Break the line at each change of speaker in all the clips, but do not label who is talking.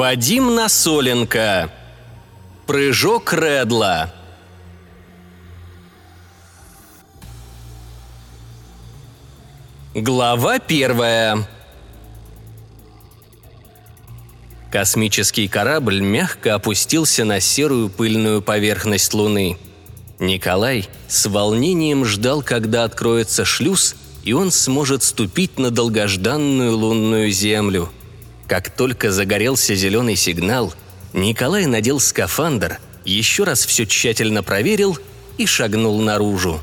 Вадим Насоленко. Прыжок Редла. Глава первая. Космический корабль мягко опустился на серую пыльную поверхность Луны. Николай с волнением ждал, когда откроется шлюз, и он сможет ступить на долгожданную лунную землю. Как только загорелся зеленый сигнал, Николай надел скафандр, еще раз все тщательно проверил и шагнул наружу.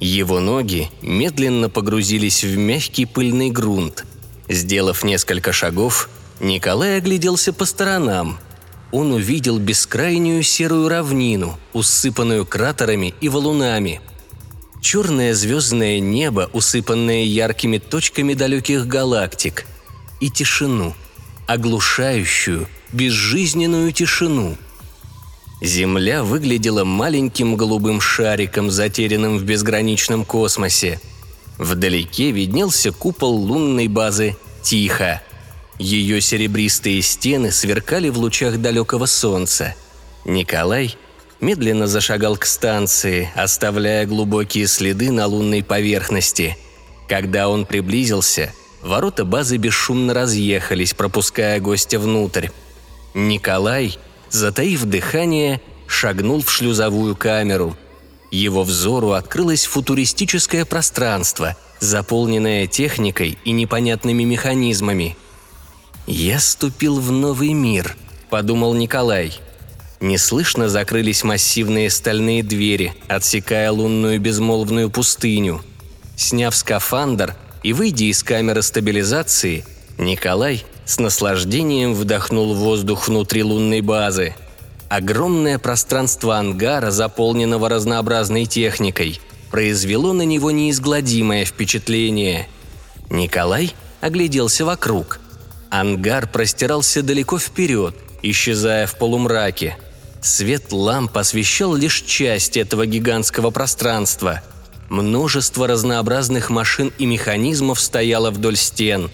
Его ноги медленно погрузились в мягкий пыльный грунт. Сделав несколько шагов, Николай огляделся по сторонам. Он увидел бескрайнюю серую равнину, усыпанную кратерами и валунами. Черное звездное небо, усыпанное яркими точками далеких галактик. И тишину, оглушающую, безжизненную тишину. Земля выглядела маленьким голубым шариком, затерянным в безграничном космосе. Вдалеке виднелся купол лунной базы «Тихо», ее серебристые стены сверкали в лучах далекого солнца. Николай медленно зашагал к станции, оставляя глубокие следы на лунной поверхности. Когда он приблизился, ворота базы бесшумно разъехались, пропуская гостя внутрь. Николай, затаив дыхание, шагнул в шлюзовую камеру. Его взору открылось футуристическое пространство, заполненное техникой и непонятными механизмами – «Я ступил в новый мир», – подумал Николай. Неслышно закрылись массивные стальные двери, отсекая лунную безмолвную пустыню. Сняв скафандр и выйдя из камеры стабилизации, Николай с наслаждением вдохнул воздух внутри лунной базы. Огромное пространство ангара, заполненного разнообразной техникой, произвело на него неизгладимое впечатление. Николай огляделся вокруг. Ангар простирался далеко вперед, исчезая в полумраке. Свет ламп освещал лишь часть этого гигантского пространства. Множество разнообразных машин и механизмов стояло вдоль стен.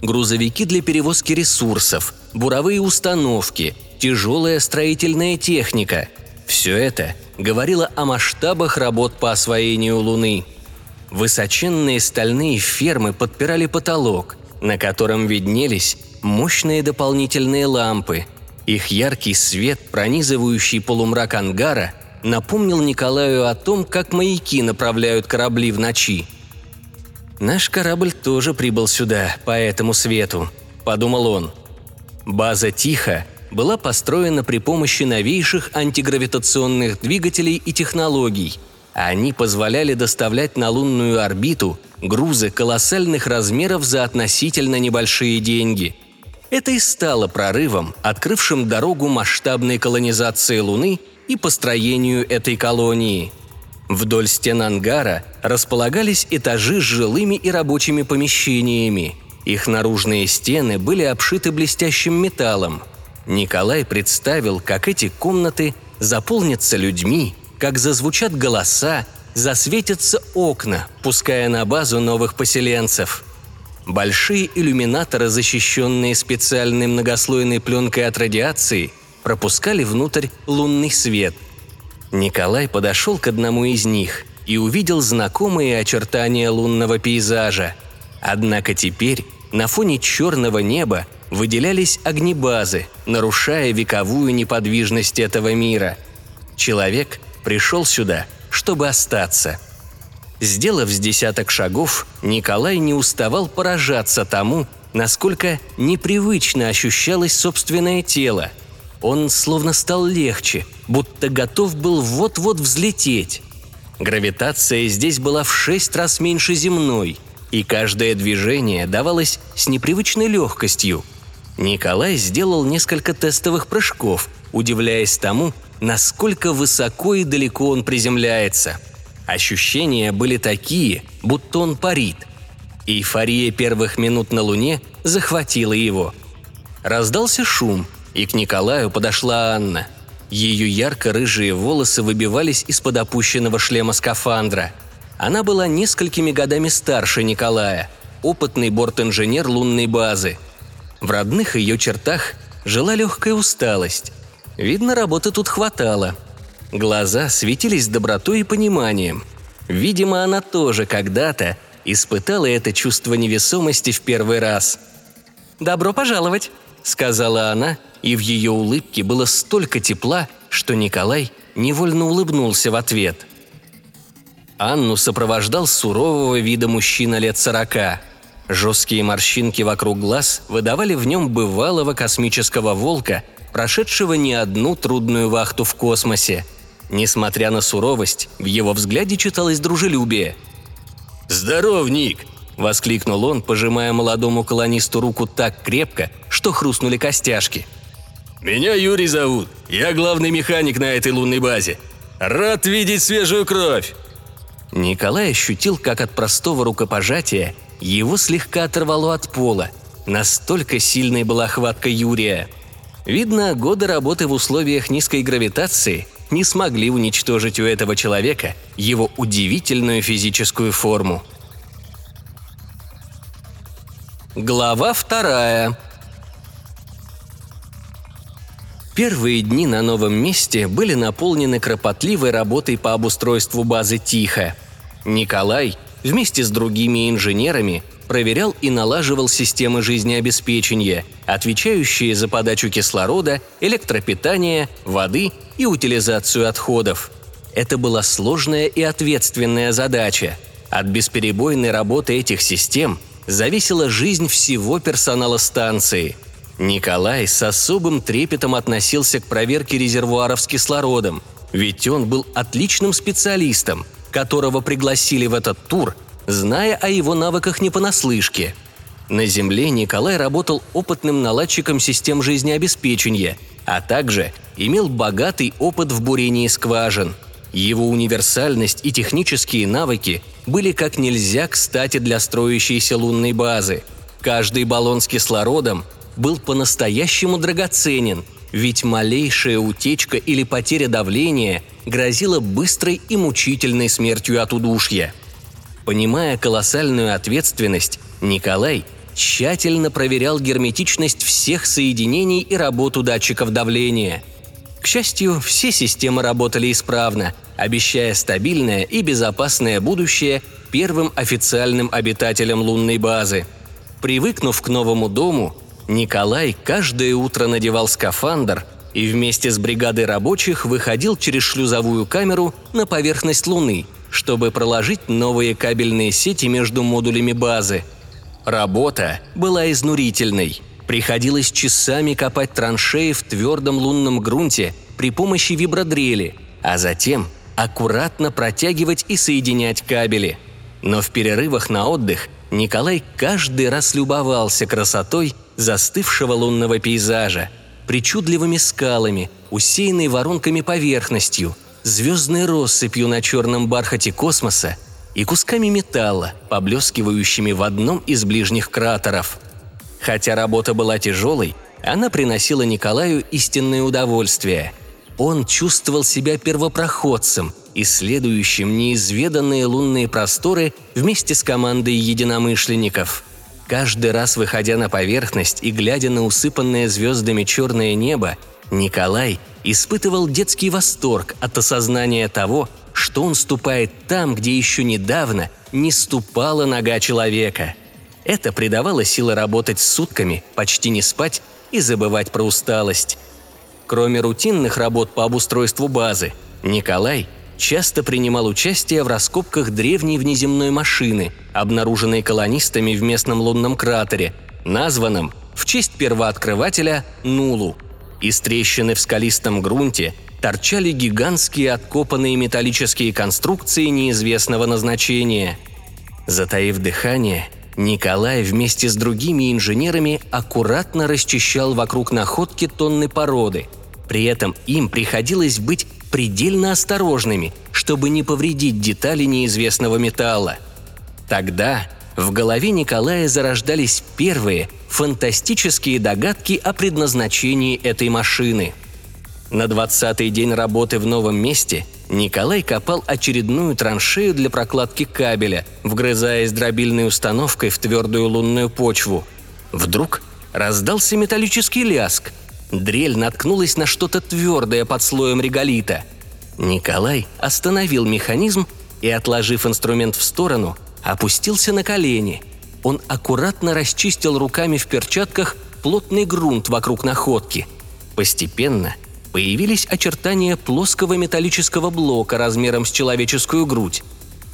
Грузовики для перевозки ресурсов, буровые установки, тяжелая строительная техника – все это говорило о масштабах работ по освоению Луны. Высоченные стальные фермы подпирали потолок, на котором виднелись мощные дополнительные лампы. Их яркий свет, пронизывающий полумрак ангара, напомнил Николаю о том, как маяки направляют корабли в ночи. «Наш корабль тоже прибыл сюда, по этому свету», – подумал он. База «Тихо» была построена при помощи новейших антигравитационных двигателей и технологий. Они позволяли доставлять на лунную орбиту грузы колоссальных размеров за относительно небольшие деньги. Это и стало прорывом, открывшим дорогу масштабной колонизации Луны и построению этой колонии. Вдоль стен ангара располагались этажи с жилыми и рабочими помещениями. Их наружные стены были обшиты блестящим металлом. Николай представил, как эти комнаты заполнятся людьми, как зазвучат голоса, засветятся окна, пуская на базу новых поселенцев. Большие иллюминаторы, защищенные специальной многослойной пленкой от радиации, пропускали внутрь лунный свет. Николай подошел к одному из них и увидел знакомые очертания лунного пейзажа. Однако теперь на фоне черного неба выделялись огнебазы, нарушая вековую неподвижность этого мира. Человек пришел сюда – чтобы остаться. Сделав с десяток шагов, Николай не уставал поражаться тому, насколько непривычно ощущалось собственное тело. Он словно стал легче, будто готов был вот-вот взлететь. Гравитация здесь была в шесть раз меньше земной, и каждое движение давалось с непривычной легкостью. Николай сделал несколько тестовых прыжков, удивляясь тому, насколько высоко и далеко он приземляется. Ощущения были такие, будто он парит. Эйфория первых минут на Луне захватила его. Раздался шум, и к Николаю подошла Анна. Ее ярко-рыжие волосы выбивались из-под опущенного шлема скафандра. Она была несколькими годами старше Николая, опытный борт-инженер лунной базы. В родных ее чертах жила легкая усталость. Видно, работы тут хватало. Глаза светились добротой и пониманием. Видимо, она тоже когда-то испытала это чувство невесомости в первый раз. «Добро пожаловать», — сказала она, и в ее улыбке было столько тепла, что Николай невольно улыбнулся в ответ. Анну сопровождал сурового вида мужчина лет сорока. Жесткие морщинки вокруг глаз выдавали в нем бывалого космического волка, прошедшего не одну трудную вахту в космосе. Несмотря на суровость, в его взгляде читалось дружелюбие.
«Здоров, Ник!»
– воскликнул он, пожимая молодому колонисту руку так крепко, что хрустнули костяшки.
«Меня Юрий зовут. Я главный механик на этой лунной базе. Рад видеть свежую кровь!»
Николай ощутил, как от простого рукопожатия его слегка оторвало от пола. Настолько сильной была хватка Юрия. Видно, годы работы в условиях низкой гравитации не смогли уничтожить у этого человека его удивительную физическую форму. Глава вторая. Первые дни на новом месте были наполнены кропотливой работой по обустройству базы «Тихо». Николай вместе с другими инженерами проверял и налаживал системы жизнеобеспечения, отвечающие за подачу кислорода, электропитания, воды и утилизацию отходов. Это была сложная и ответственная задача. От бесперебойной работы этих систем зависела жизнь всего персонала станции – Николай с особым трепетом относился к проверке резервуаров с кислородом, ведь он был отличным специалистом, которого пригласили в этот тур, зная о его навыках не понаслышке. На Земле Николай работал опытным наладчиком систем жизнеобеспечения, а также имел богатый опыт в бурении скважин. Его универсальность и технические навыки были как нельзя кстати для строящейся лунной базы. Каждый баллон с кислородом был по-настоящему драгоценен, ведь малейшая утечка или потеря давления грозила быстрой и мучительной смертью от удушья. Понимая колоссальную ответственность, Николай тщательно проверял герметичность всех соединений и работу датчиков давления. К счастью, все системы работали исправно, обещая стабильное и безопасное будущее первым официальным обитателям лунной базы. Привыкнув к новому дому, Николай каждое утро надевал скафандр и вместе с бригадой рабочих выходил через шлюзовую камеру на поверхность Луны, чтобы проложить новые кабельные сети между модулями базы. Работа была изнурительной. Приходилось часами копать траншеи в твердом лунном грунте при помощи вибродрели, а затем аккуратно протягивать и соединять кабели. Но в перерывах на отдых Николай каждый раз любовался красотой застывшего лунного пейзажа, причудливыми скалами, усеянной воронками поверхностью, звездной россыпью на черном бархате космоса и кусками металла, поблескивающими в одном из ближних кратеров. Хотя работа была тяжелой, она приносила Николаю истинное удовольствие. Он чувствовал себя первопроходцем, исследующим неизведанные лунные просторы вместе с командой единомышленников – Каждый раз выходя на поверхность и глядя на усыпанное звездами черное небо, Николай испытывал детский восторг от осознания того, что он ступает там, где еще недавно не ступала нога человека. Это придавало силы работать сутками, почти не спать и забывать про усталость. Кроме рутинных работ по обустройству базы, Николай часто принимал участие в раскопках древней внеземной машины, обнаруженной колонистами в местном лунном кратере, названном в честь первооткрывателя Нулу. Из трещины в скалистом грунте торчали гигантские откопанные металлические конструкции неизвестного назначения. Затаив дыхание, Николай вместе с другими инженерами аккуратно расчищал вокруг находки тонны породы. При этом им приходилось быть предельно осторожными, чтобы не повредить детали неизвестного металла. Тогда в голове Николая зарождались первые фантастические догадки о предназначении этой машины. На двадцатый день работы в новом месте Николай копал очередную траншею для прокладки кабеля, вгрызаясь дробильной установкой в твердую лунную почву. Вдруг раздался металлический ляск. Дрель наткнулась на что-то твердое под слоем реголита. Николай остановил механизм и, отложив инструмент в сторону, опустился на колени. Он аккуратно расчистил руками в перчатках плотный грунт вокруг находки. Постепенно появились очертания плоского металлического блока размером с человеческую грудь.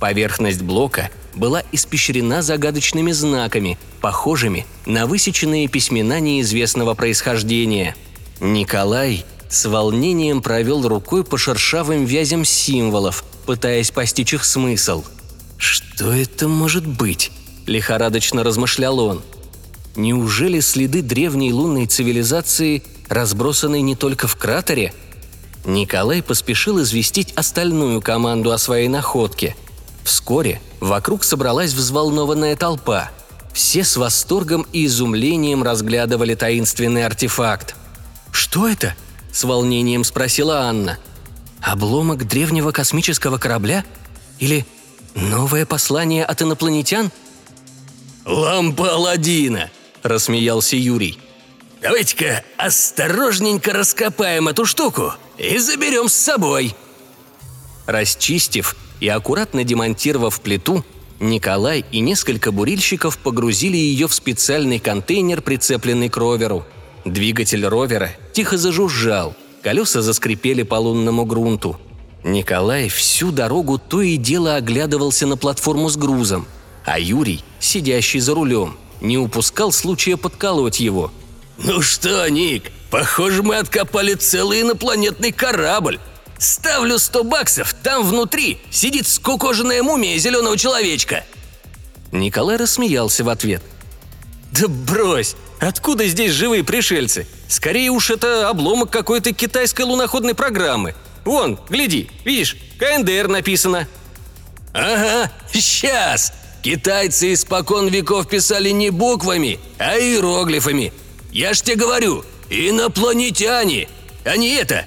Поверхность блока была испещрена загадочными знаками, похожими на высеченные письмена неизвестного происхождения. Николай с волнением провел рукой по шершавым вязям символов, пытаясь постичь их смысл. «Что это может быть?» – лихорадочно размышлял он. «Неужели следы древней лунной цивилизации разбросаны не только в кратере?» Николай поспешил известить остальную команду о своей находке. Вскоре вокруг собралась взволнованная толпа. Все с восторгом и изумлением разглядывали таинственный артефакт. «Что это?» – с волнением спросила Анна. «Обломок древнего космического корабля? Или новое послание от инопланетян?»
«Лампа Аладдина!» – рассмеялся Юрий. «Давайте-ка осторожненько раскопаем эту штуку и заберем с собой».
Расчистив и аккуратно демонтировав плиту, Николай и несколько бурильщиков погрузили ее в специальный контейнер, прицепленный к роверу. Двигатель ровера тихо зажужжал, колеса заскрипели по лунному грунту. Николай всю дорогу то и дело оглядывался на платформу с грузом, а Юрий, сидящий за рулем, не упускал случая подколоть его.
«Ну что, Ник, похоже, мы откопали целый инопланетный корабль. Ставлю сто баксов, там внутри сидит скукоженная мумия зеленого человечка».
Николай рассмеялся в ответ.
«Да брось! Откуда здесь живые пришельцы? Скорее уж это обломок какой-то китайской луноходной программы. Вон, гляди, видишь, КНДР написано». «Ага, сейчас! Китайцы испокон веков писали не буквами, а иероглифами. Я ж тебе говорю, инопланетяне! Они это,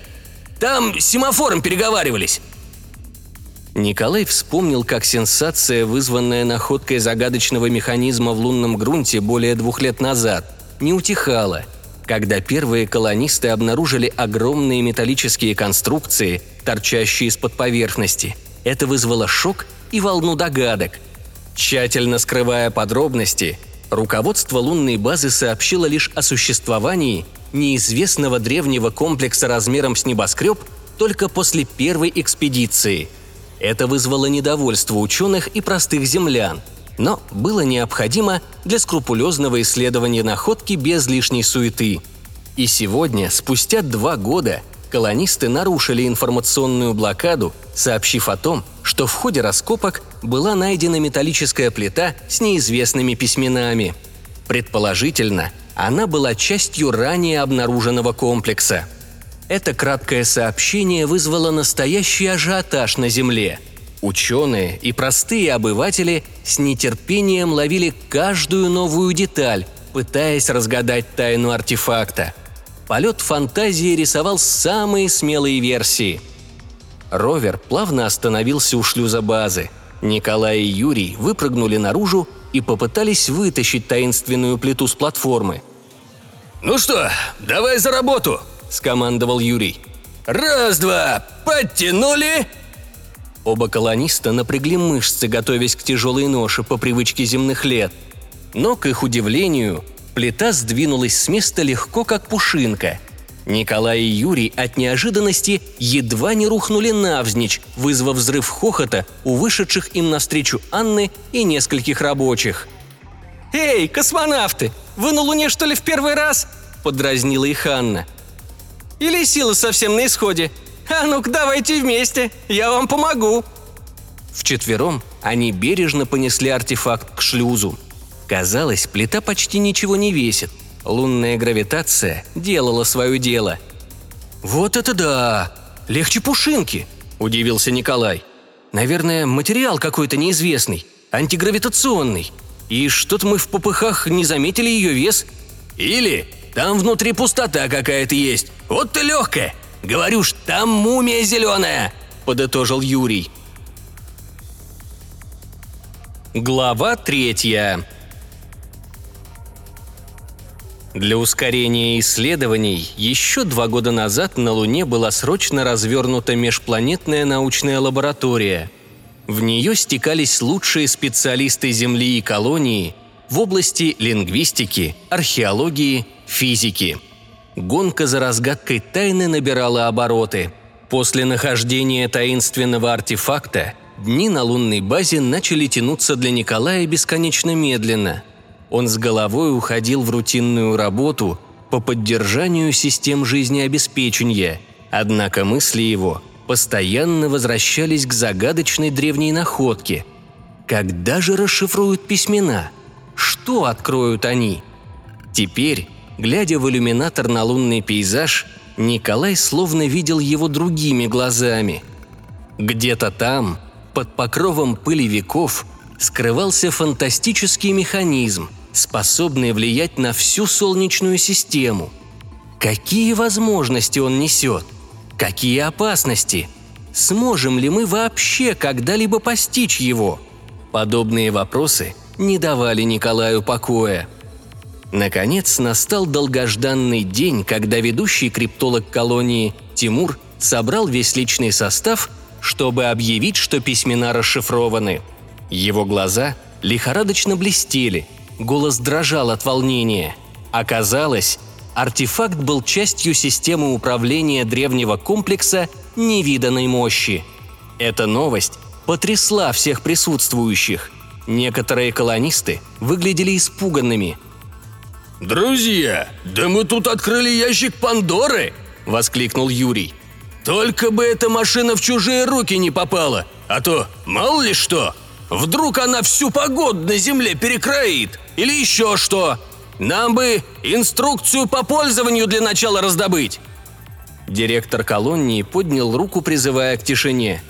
там семафором переговаривались».
Николай вспомнил, как сенсация, вызванная находкой загадочного механизма в лунном грунте более двух лет назад, не утихала, когда первые колонисты обнаружили огромные металлические конструкции, торчащие из-под поверхности. Это вызвало шок и волну догадок. Тщательно скрывая подробности, руководство лунной базы сообщило лишь о существовании неизвестного древнего комплекса размером с небоскреб только после первой экспедиции. Это вызвало недовольство ученых и простых землян, но было необходимо для скрупулезного исследования находки без лишней суеты. И сегодня, спустя два года, колонисты нарушили информационную блокаду, сообщив о том, что в ходе раскопок была найдена металлическая плита с неизвестными письменами. Предположительно, она была частью ранее обнаруженного комплекса. Это краткое сообщение вызвало настоящий ажиотаж на Земле. Ученые и простые обыватели с нетерпением ловили каждую новую деталь, пытаясь разгадать тайну артефакта. Полет фантазии рисовал самые смелые версии. Ровер плавно остановился у шлюза базы. Николай и Юрий выпрыгнули наружу и попытались вытащить таинственную плиту с платформы.
«Ну что, давай за работу!» – скомандовал Юрий. «Раз-два, подтянули!»
Оба колониста напрягли мышцы, готовясь к тяжелой ноше по привычке земных лет. Но, к их удивлению, плита сдвинулась с места легко, как пушинка. Николай и Юрий от неожиданности едва не рухнули навзничь, вызвав взрыв хохота у вышедших им навстречу Анны и нескольких рабочих.
«Эй, космонавты, вы на Луне что ли в первый раз?» – подразнила их Анна. «Или сила совсем на исходе? А ну-ка давайте вместе, я вам помогу!»
Вчетвером они бережно понесли артефакт к шлюзу. Казалось, плита почти ничего не весит. Лунная гравитация делала свое дело. «Вот это да! Легче пушинки!» – удивился Николай. «Наверное, материал какой-то неизвестный, антигравитационный. И что-то мы в попыхах не заметили ее вес.
Или там внутри пустота какая-то есть. Вот ты легкая. Говорю ж, там мумия зеленая!» – подытожил Юрий.
Глава третья Для ускорения исследований еще два года назад на Луне была срочно развернута межпланетная научная лаборатория. В нее стекались лучшие специалисты Земли и колонии в области лингвистики, археологии, физики. Гонка за разгадкой тайны набирала обороты. После нахождения таинственного артефакта дни на лунной базе начали тянуться для Николая бесконечно медленно – он с головой уходил в рутинную работу по поддержанию систем жизнеобеспечения, однако мысли его постоянно возвращались к загадочной древней находке. Когда же расшифруют письмена? Что откроют они? Теперь, глядя в иллюминатор на лунный пейзаж, Николай словно видел его другими глазами. Где-то там, под покровом пыли веков, скрывался фантастический механизм, способные влиять на всю Солнечную систему. Какие возможности он несет? Какие опасности? Сможем ли мы вообще когда-либо постичь его? Подобные вопросы не давали Николаю покоя. Наконец настал долгожданный день, когда ведущий криптолог колонии Тимур собрал весь личный состав, чтобы объявить, что письмена расшифрованы. Его глаза лихорадочно блестели – Голос дрожал от волнения. Оказалось, артефакт был частью системы управления древнего комплекса невиданной мощи. Эта новость потрясла всех присутствующих. Некоторые колонисты выглядели испуганными.
«Друзья, да мы тут открыли ящик Пандоры!» – воскликнул Юрий. «Только бы эта машина в чужие руки не попала, а то мало ли что!» Вдруг она всю погоду на земле перекроит? Или еще что? Нам бы инструкцию по пользованию для начала раздобыть!»
Директор колонии поднял руку, призывая к тишине.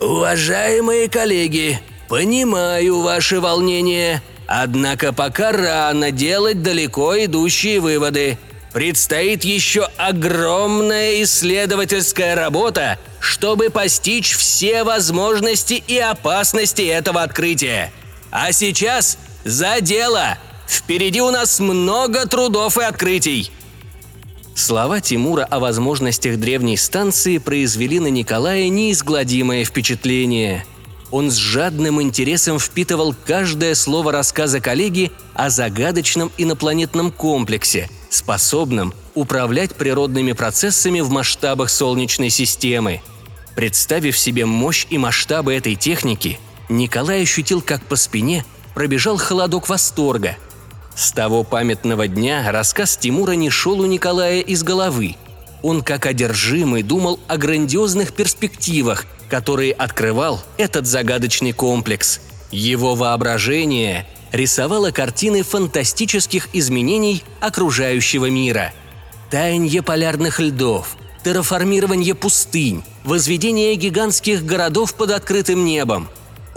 «Уважаемые коллеги, понимаю ваше волнение, однако пока рано делать далеко идущие выводы. Предстоит еще огромная исследовательская работа, чтобы постичь все возможности и опасности этого открытия. А сейчас за дело! Впереди у нас много трудов и открытий!»
Слова Тимура о возможностях древней станции произвели на Николая неизгладимое впечатление. Он с жадным интересом впитывал каждое слово рассказа коллеги о загадочном инопланетном комплексе – способным управлять природными процессами в масштабах Солнечной системы. Представив себе мощь и масштабы этой техники, Николай ощутил, как по спине пробежал холодок восторга. С того памятного дня рассказ Тимура не шел у Николая из головы. Он как одержимый думал о грандиозных перспективах, которые открывал этот загадочный комплекс. Его воображение рисовала картины фантастических изменений окружающего мира. Таяние полярных льдов, терраформирование пустынь, возведение гигантских городов под открытым небом.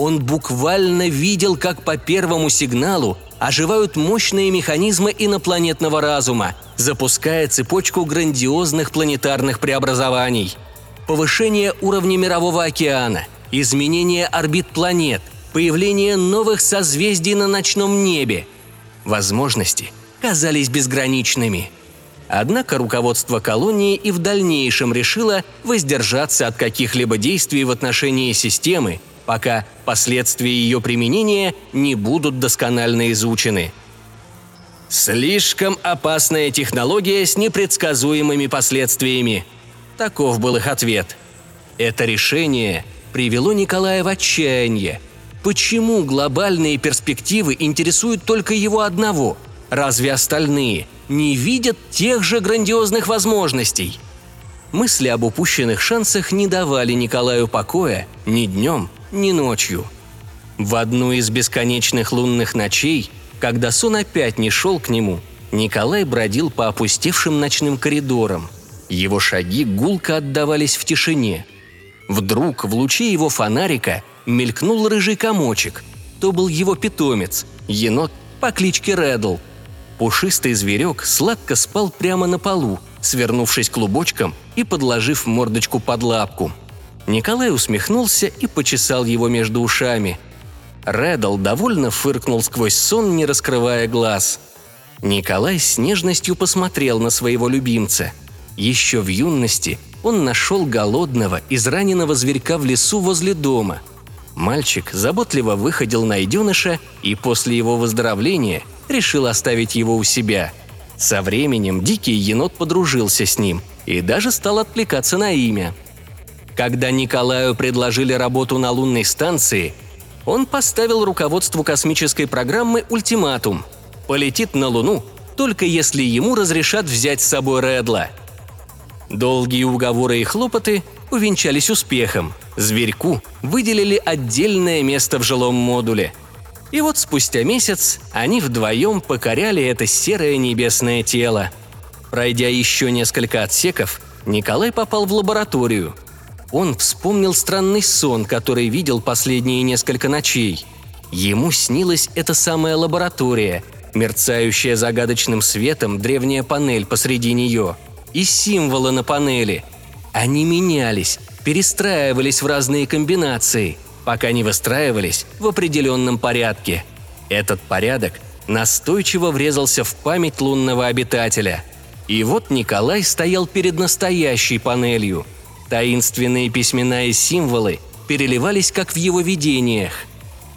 Он буквально видел, как по первому сигналу оживают мощные механизмы инопланетного разума, запуская цепочку грандиозных планетарных преобразований. Повышение уровня мирового океана, изменение орбит планет, появление новых созвездий на ночном небе. Возможности казались безграничными. Однако руководство колонии и в дальнейшем решило воздержаться от каких-либо действий в отношении системы, пока последствия ее применения не будут досконально изучены. Слишком опасная технология с непредсказуемыми последствиями. Таков был их ответ. Это решение привело Николая в отчаяние – Почему глобальные перспективы интересуют только его одного? Разве остальные не видят тех же грандиозных возможностей? Мысли об упущенных шансах не давали Николаю покоя ни днем, ни ночью. В одну из бесконечных лунных ночей, когда сон опять не шел к нему, Николай бродил по опустевшим ночным коридорам. Его шаги гулко отдавались в тишине. Вдруг в луче его фонарика мелькнул рыжий комочек. То был его питомец, енот по кличке Реддл. Пушистый зверек сладко спал прямо на полу, свернувшись клубочком и подложив мордочку под лапку. Николай усмехнулся и почесал его между ушами. Реддл довольно фыркнул сквозь сон, не раскрывая глаз. Николай с нежностью посмотрел на своего любимца. Еще в юности он нашел голодного, израненного зверька в лесу возле дома. Мальчик заботливо выходил найденыша и после его выздоровления решил оставить его у себя. Со временем дикий енот подружился с ним и даже стал отвлекаться на имя. Когда Николаю предложили работу на лунной станции, он поставил руководству космической программы ультиматум – полетит на Луну, только если ему разрешат взять с собой Редла. Долгие уговоры и хлопоты увенчались успехом. Зверьку выделили отдельное место в жилом модуле. И вот спустя месяц они вдвоем покоряли это серое небесное тело. Пройдя еще несколько отсеков, Николай попал в лабораторию. Он вспомнил странный сон, который видел последние несколько ночей. Ему снилась эта самая лаборатория – мерцающая загадочным светом древняя панель посреди нее и символы на панели. Они менялись, перестраивались в разные комбинации, пока не выстраивались в определенном порядке. Этот порядок настойчиво врезался в память лунного обитателя. И вот Николай стоял перед настоящей панелью. Таинственные письмена и символы переливались, как в его видениях.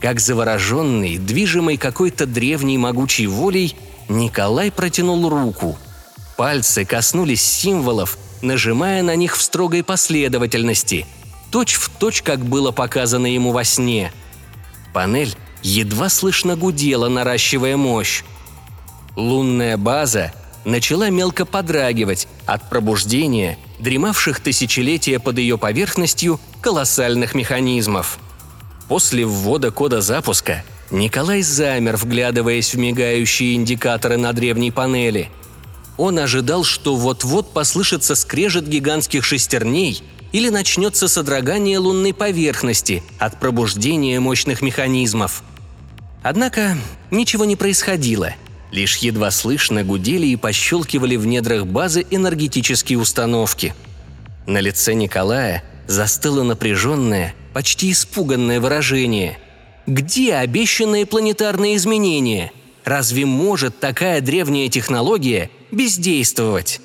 Как завороженный, движимый какой-то древней могучей волей, Николай протянул руку. Пальцы коснулись символов, нажимая на них в строгой последовательности, точь в точь, как было показано ему во сне. Панель едва слышно гудела, наращивая мощь. Лунная база начала мелко подрагивать от пробуждения, дремавших тысячелетия под ее поверхностью колоссальных механизмов. После ввода кода запуска Николай замер, вглядываясь в мигающие индикаторы на древней панели. Он ожидал, что вот-вот послышится скрежет гигантских шестерней или начнется содрогание лунной поверхности от пробуждения мощных механизмов. Однако ничего не происходило. Лишь едва слышно гудели и пощелкивали в недрах базы энергетические установки. На лице Николая застыло напряженное – почти испуганное выражение. Где обещанные планетарные изменения? Разве может такая древняя технология бездействовать?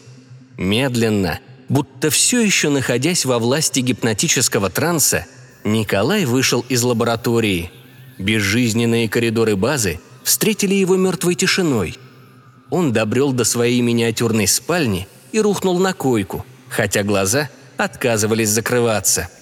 Медленно, будто все еще находясь во власти гипнотического транса, Николай вышел из лаборатории. Безжизненные коридоры базы встретили его мертвой тишиной. Он добрел до своей миниатюрной спальни и рухнул на койку, хотя глаза отказывались закрываться –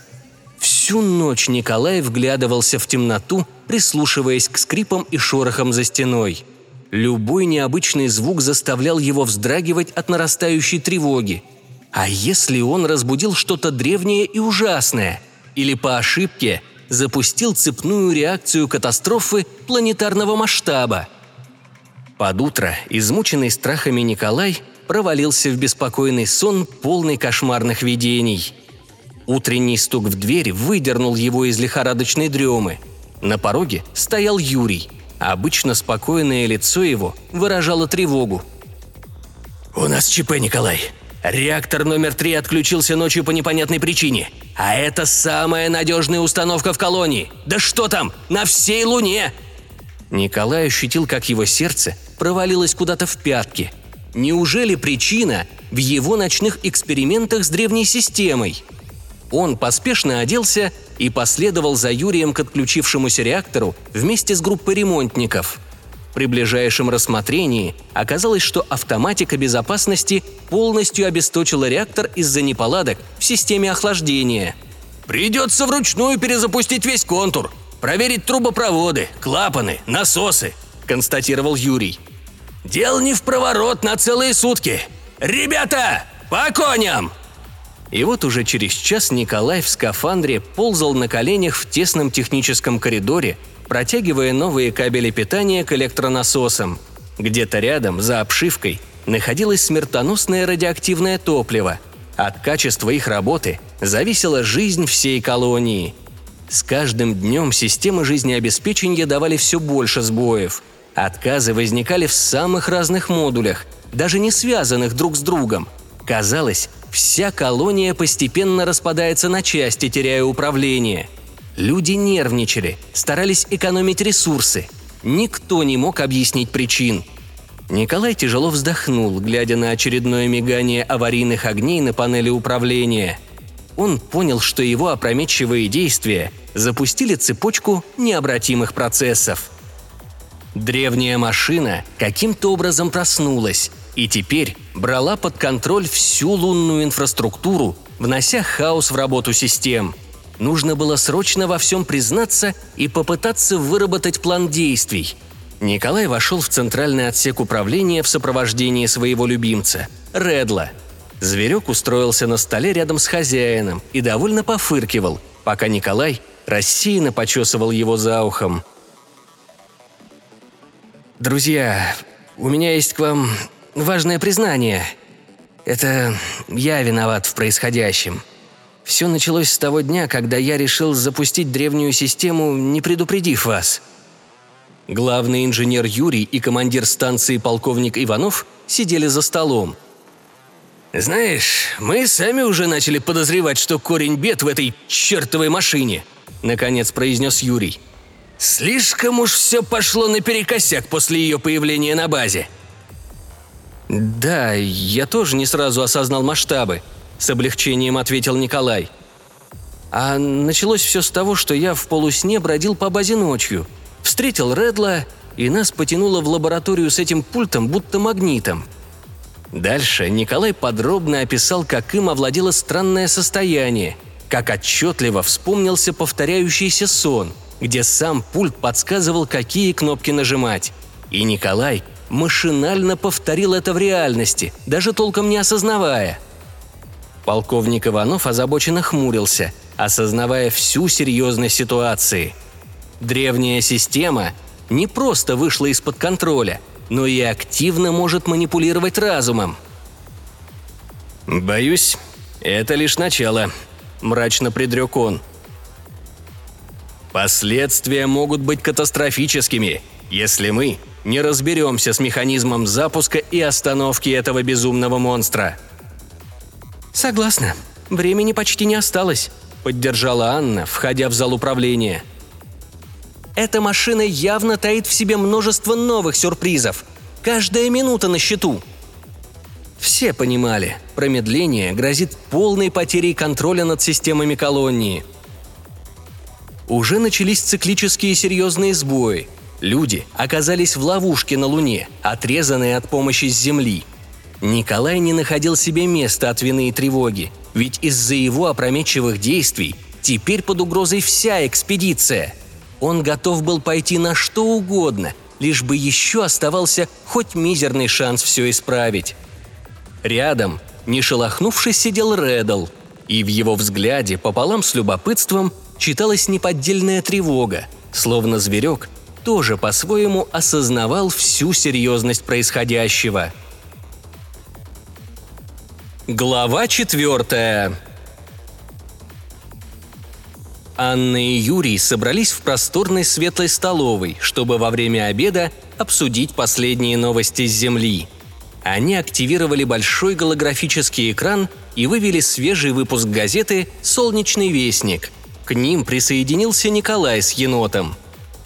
Всю ночь Николай вглядывался в темноту, прислушиваясь к скрипам и шорохам за стеной. Любой необычный звук заставлял его вздрагивать от нарастающей тревоги. А если он разбудил что-то древнее и ужасное? Или по ошибке запустил цепную реакцию катастрофы планетарного масштаба? Под утро, измученный страхами Николай, провалился в беспокойный сон, полный кошмарных видений – Утренний стук в дверь выдернул его из лихорадочной дремы. На пороге стоял Юрий. Обычно спокойное лицо его выражало тревогу.
«У нас ЧП, Николай. Реактор номер три отключился ночью по непонятной причине. А это самая надежная установка в колонии. Да что там, на всей Луне!»
Николай ощутил, как его сердце провалилось куда-то в пятки. Неужели причина в его ночных экспериментах с древней системой – он поспешно оделся и последовал за Юрием к отключившемуся реактору вместе с группой ремонтников. При ближайшем рассмотрении оказалось, что автоматика безопасности полностью обесточила реактор из-за неполадок в системе охлаждения.
«Придется вручную перезапустить весь контур, проверить трубопроводы, клапаны, насосы», – констатировал Юрий. «Дело не в проворот на целые сутки. Ребята, по коням!»
И вот уже через час Николай в скафандре ползал на коленях в тесном техническом коридоре, протягивая новые кабели питания к электронасосам. Где-то рядом, за обшивкой, находилось смертоносное радиоактивное топливо. От качества их работы зависела жизнь всей колонии. С каждым днем системы жизнеобеспечения давали все больше сбоев. Отказы возникали в самых разных модулях, даже не связанных друг с другом. Казалось, Вся колония постепенно распадается на части, теряя управление. Люди нервничали, старались экономить ресурсы. Никто не мог объяснить причин. Николай тяжело вздохнул, глядя на очередное мигание аварийных огней на панели управления. Он понял, что его опрометчивые действия запустили цепочку необратимых процессов. Древняя машина каким-то образом проснулась и теперь брала под контроль всю лунную инфраструктуру, внося хаос в работу систем. Нужно было срочно во всем признаться и попытаться выработать план действий – Николай вошел в центральный отсек управления в сопровождении своего любимца – Редла. Зверек устроился на столе рядом с хозяином и довольно пофыркивал, пока Николай рассеянно почесывал его за ухом. «Друзья, у меня есть к вам важное признание. Это я виноват в происходящем. Все началось с того дня, когда я решил запустить древнюю систему, не предупредив вас – Главный инженер Юрий и командир станции полковник Иванов сидели за столом.
«Знаешь, мы сами уже начали подозревать, что корень бед в этой чертовой машине», — наконец произнес Юрий. «Слишком уж все пошло наперекосяк после ее появления на базе».
«Да, я тоже не сразу осознал масштабы», — с облегчением ответил Николай. «А началось все с того, что я в полусне бродил по базе ночью — Встретил Редла, и нас потянуло в лабораторию с этим пультом, будто магнитом. Дальше Николай подробно описал, как им овладело странное состояние, как отчетливо вспомнился повторяющийся сон, где сам пульт подсказывал, какие кнопки нажимать. И Николай машинально повторил это в реальности, даже толком не осознавая. Полковник Иванов озабоченно хмурился, осознавая всю серьезность ситуации – Древняя система не просто вышла из-под контроля, но и активно может манипулировать разумом.
«Боюсь, это лишь начало», – мрачно предрек он. «Последствия могут быть катастрофическими, если мы не разберемся с механизмом запуска и остановки этого безумного монстра».
«Согласна. Времени почти не осталось», – поддержала Анна, входя в зал управления – эта машина явно таит в себе множество новых сюрпризов. Каждая минута на счету. Все понимали, промедление грозит полной потерей контроля над системами колонии. Уже начались циклические серьезные сбои. Люди оказались в ловушке на Луне, отрезанные от помощи с Земли. Николай не находил себе места от вины и тревоги, ведь из-за его опрометчивых действий теперь под угрозой вся экспедиция – он готов был пойти на что угодно, лишь бы еще оставался хоть мизерный шанс все исправить. Рядом, не шелохнувшись, сидел Реддл, и в его взгляде пополам с любопытством читалась неподдельная тревога, словно зверек тоже по-своему осознавал всю серьезность происходящего. Глава четвертая. Анна и Юрий собрались в просторной светлой столовой, чтобы во время обеда обсудить последние новости с Земли. Они активировали большой голографический экран и вывели свежий выпуск газеты «Солнечный вестник». К ним присоединился Николай с енотом.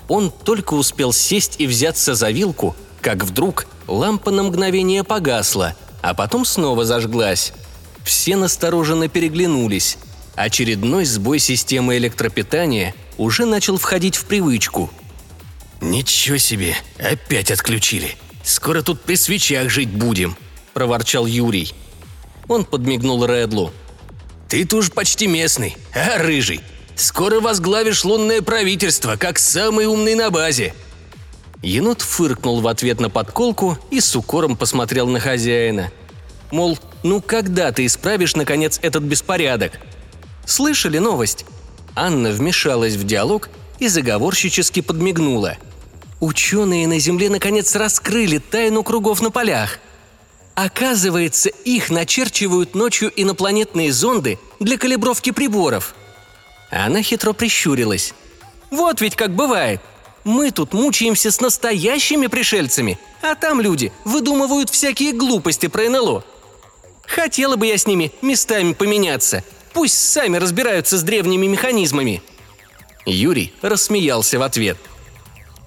Он только успел сесть и взяться за вилку, как вдруг лампа на мгновение погасла, а потом снова зажглась. Все настороженно переглянулись – Очередной сбой системы электропитания уже начал входить в привычку.
«Ничего себе, опять отключили. Скоро тут при свечах жить будем», – проворчал Юрий.
Он подмигнул Редлу.
«Ты тоже почти местный, а, рыжий? Скоро возглавишь лунное правительство, как самый умный на базе».
Енот фыркнул в ответ на подколку и с укором посмотрел на хозяина. Мол, ну когда ты исправишь, наконец, этот беспорядок – Слышали новость?» Анна вмешалась в диалог и заговорщически подмигнула. Ученые на Земле наконец раскрыли тайну кругов на полях. Оказывается, их начерчивают ночью инопланетные зонды для калибровки приборов. Она хитро прищурилась. «Вот ведь как бывает. Мы тут мучаемся с настоящими пришельцами, а там люди выдумывают всякие глупости про НЛО. Хотела бы я с ними местами поменяться – Пусть сами разбираются с древними механизмами». Юрий рассмеялся в ответ.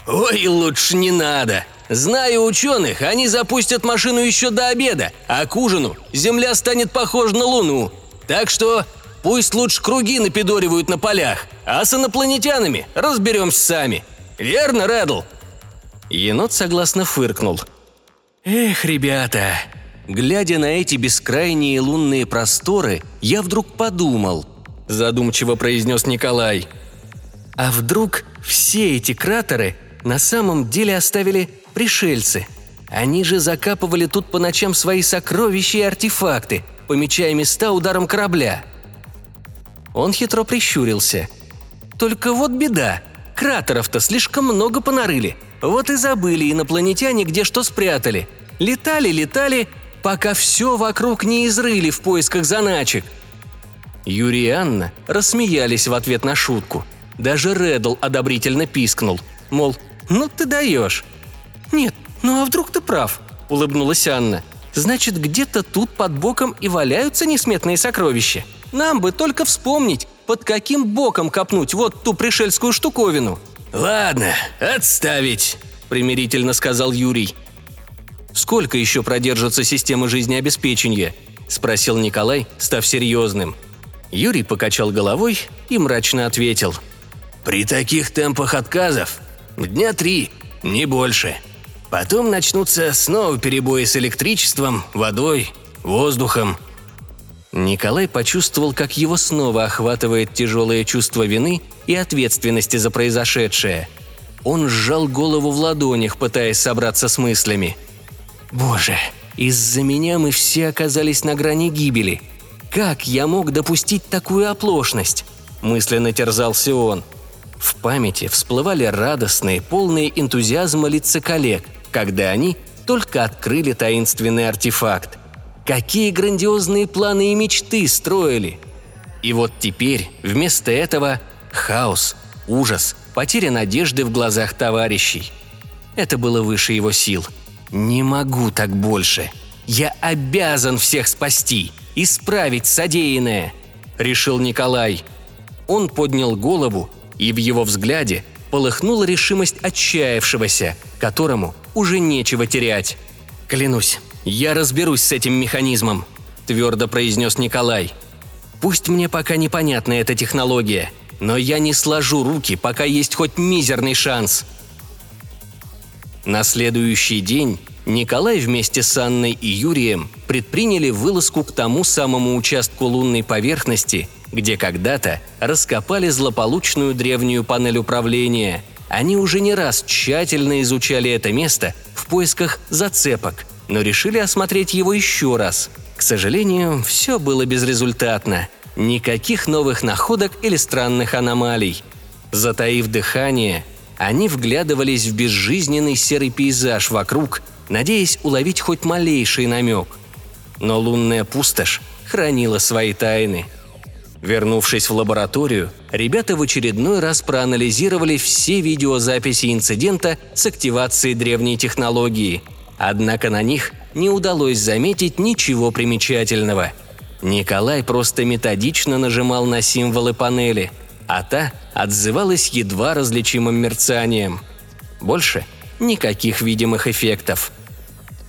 «Ой, лучше не надо.
Знаю ученых, они запустят машину еще до обеда, а к ужину Земля станет похожа на Луну. Так что пусть лучше круги напидоривают на полях, а с инопланетянами разберемся сами. Верно, Рэдл?»
Енот согласно фыркнул. «Эх, ребята!» Глядя на эти бескрайние лунные просторы, я вдруг подумал, задумчиво произнес Николай. А вдруг все эти кратеры на самом деле оставили пришельцы? Они же закапывали тут по ночам свои сокровища и артефакты, помечая места ударом корабля. Он хитро прищурился. Только вот беда. Кратеров-то слишком много понарыли. Вот и забыли инопланетяне, где что спрятали. Летали, летали, пока все вокруг не изрыли в поисках заначек. Юрий и Анна рассмеялись в ответ на шутку. Даже Реддл одобрительно пискнул, мол, ну ты даешь. «Нет, ну а вдруг ты прав?» – улыбнулась Анна. «Значит, где-то тут под боком и валяются несметные сокровища. Нам бы только вспомнить, под каким боком копнуть вот ту пришельскую штуковину».
«Ладно, отставить», – примирительно сказал Юрий.
«Сколько еще продержится система жизнеобеспечения?» – спросил Николай, став серьезным. Юрий покачал головой и мрачно ответил.
«При таких темпах отказов дня три, не больше. Потом начнутся снова перебои с электричеством, водой, воздухом».
Николай почувствовал, как его снова охватывает тяжелое чувство вины и ответственности за произошедшее. Он сжал голову в ладонях, пытаясь собраться с мыслями – Боже, из-за меня мы все оказались на грани гибели. Как я мог допустить такую оплошность? Мысленно терзался он. В памяти всплывали радостные, полные энтузиазма лица коллег, когда они только открыли таинственный артефакт. Какие грандиозные планы и мечты строили! И вот теперь вместо этого хаос, ужас, потеря надежды в глазах товарищей. Это было выше его сил – «Не могу так больше. Я обязан всех спасти, исправить содеянное», – решил Николай. Он поднял голову, и в его взгляде полыхнула решимость отчаявшегося, которому уже нечего терять. «Клянусь, я разберусь с этим механизмом», – твердо произнес Николай. «Пусть мне пока непонятна эта технология, но я не сложу руки, пока есть хоть мизерный шанс. На следующий день Николай вместе с Анной и Юрием предприняли вылазку к тому самому участку лунной поверхности, где когда-то раскопали злополучную древнюю панель управления. Они уже не раз тщательно изучали это место в поисках зацепок, но решили осмотреть его еще раз. К сожалению, все было безрезультатно. Никаких новых находок или странных аномалий. Затаив дыхание, они вглядывались в безжизненный серый пейзаж вокруг, надеясь уловить хоть малейший намек. Но лунная пустошь хранила свои тайны. Вернувшись в лабораторию, ребята в очередной раз проанализировали все видеозаписи инцидента с активацией древней технологии. Однако на них не удалось заметить ничего примечательного. Николай просто методично нажимал на символы панели – а та отзывалась едва различимым мерцанием. Больше никаких видимых эффектов.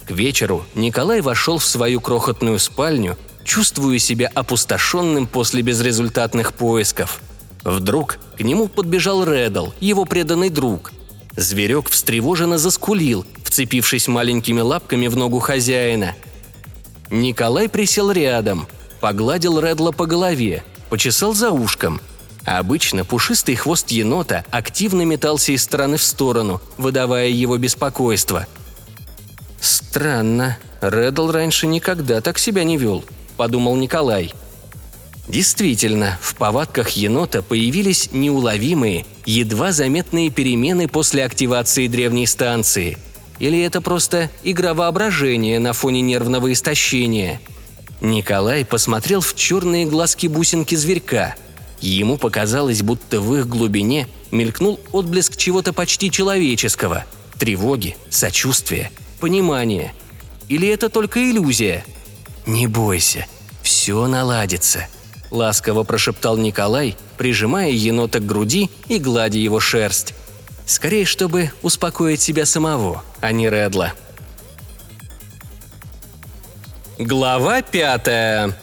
К вечеру Николай вошел в свою крохотную спальню, чувствуя себя опустошенным после безрезультатных поисков. Вдруг к нему подбежал Реддл, его преданный друг. Зверек встревоженно заскулил, вцепившись маленькими лапками в ногу хозяина. Николай присел рядом, погладил Редла по голове, почесал за ушком – обычно пушистый хвост енота активно метался из стороны в сторону, выдавая его беспокойство. «Странно. Реддл раньше никогда так себя не вел», – подумал Николай. Действительно, в повадках енота появились неуловимые, едва заметные перемены после активации древней станции. Или это просто игра воображения на фоне нервного истощения? Николай посмотрел в черные глазки бусинки зверька – Ему показалось, будто в их глубине мелькнул отблеск чего-то почти человеческого – тревоги, сочувствия, понимания. Или это только иллюзия? «Не бойся, все наладится», – ласково прошептал Николай, прижимая енота к груди и гладя его шерсть.
Скорее, чтобы успокоить себя самого, а не Редла.
Глава пятая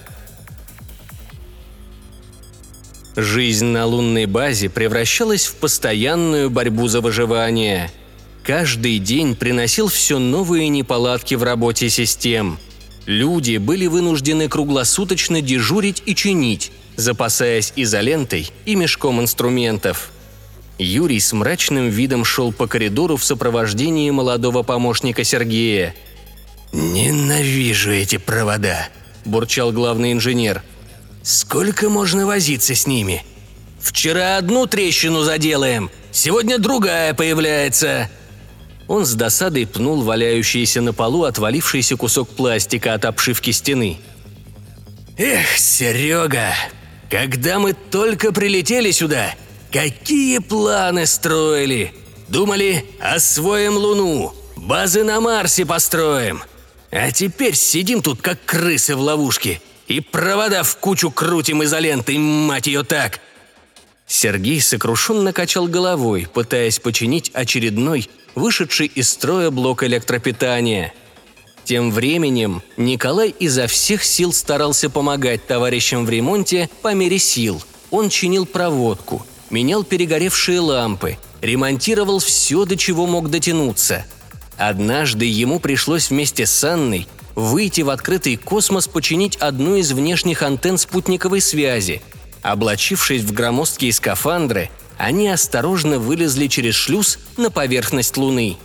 Жизнь на лунной базе превращалась в постоянную борьбу за выживание. Каждый день приносил все новые неполадки в работе систем. Люди были вынуждены круглосуточно дежурить и чинить, запасаясь изолентой и мешком инструментов. Юрий с мрачным видом шел по коридору в сопровождении молодого помощника Сергея.
«Ненавижу эти провода», – бурчал главный инженер – Сколько можно возиться с ними? Вчера одну трещину заделаем, сегодня другая появляется. Он с досадой пнул валяющийся на полу отвалившийся кусок пластика от обшивки стены. Эх, Серега, когда мы только прилетели сюда, какие планы строили? Думали, освоим Луну, базы на Марсе построим. А теперь сидим тут, как крысы в ловушке – и провода в кучу крутим изолентой, мать ее так!» Сергей сокрушенно качал головой, пытаясь починить очередной, вышедший из строя блок электропитания. Тем временем Николай изо всех сил старался помогать товарищам в ремонте по мере сил. Он чинил проводку, менял перегоревшие лампы, ремонтировал все, до чего мог дотянуться. Однажды ему пришлось вместе с Анной выйти в открытый космос починить одну из внешних антенн спутниковой связи. Облачившись в громоздкие скафандры, они осторожно вылезли через шлюз на поверхность Луны.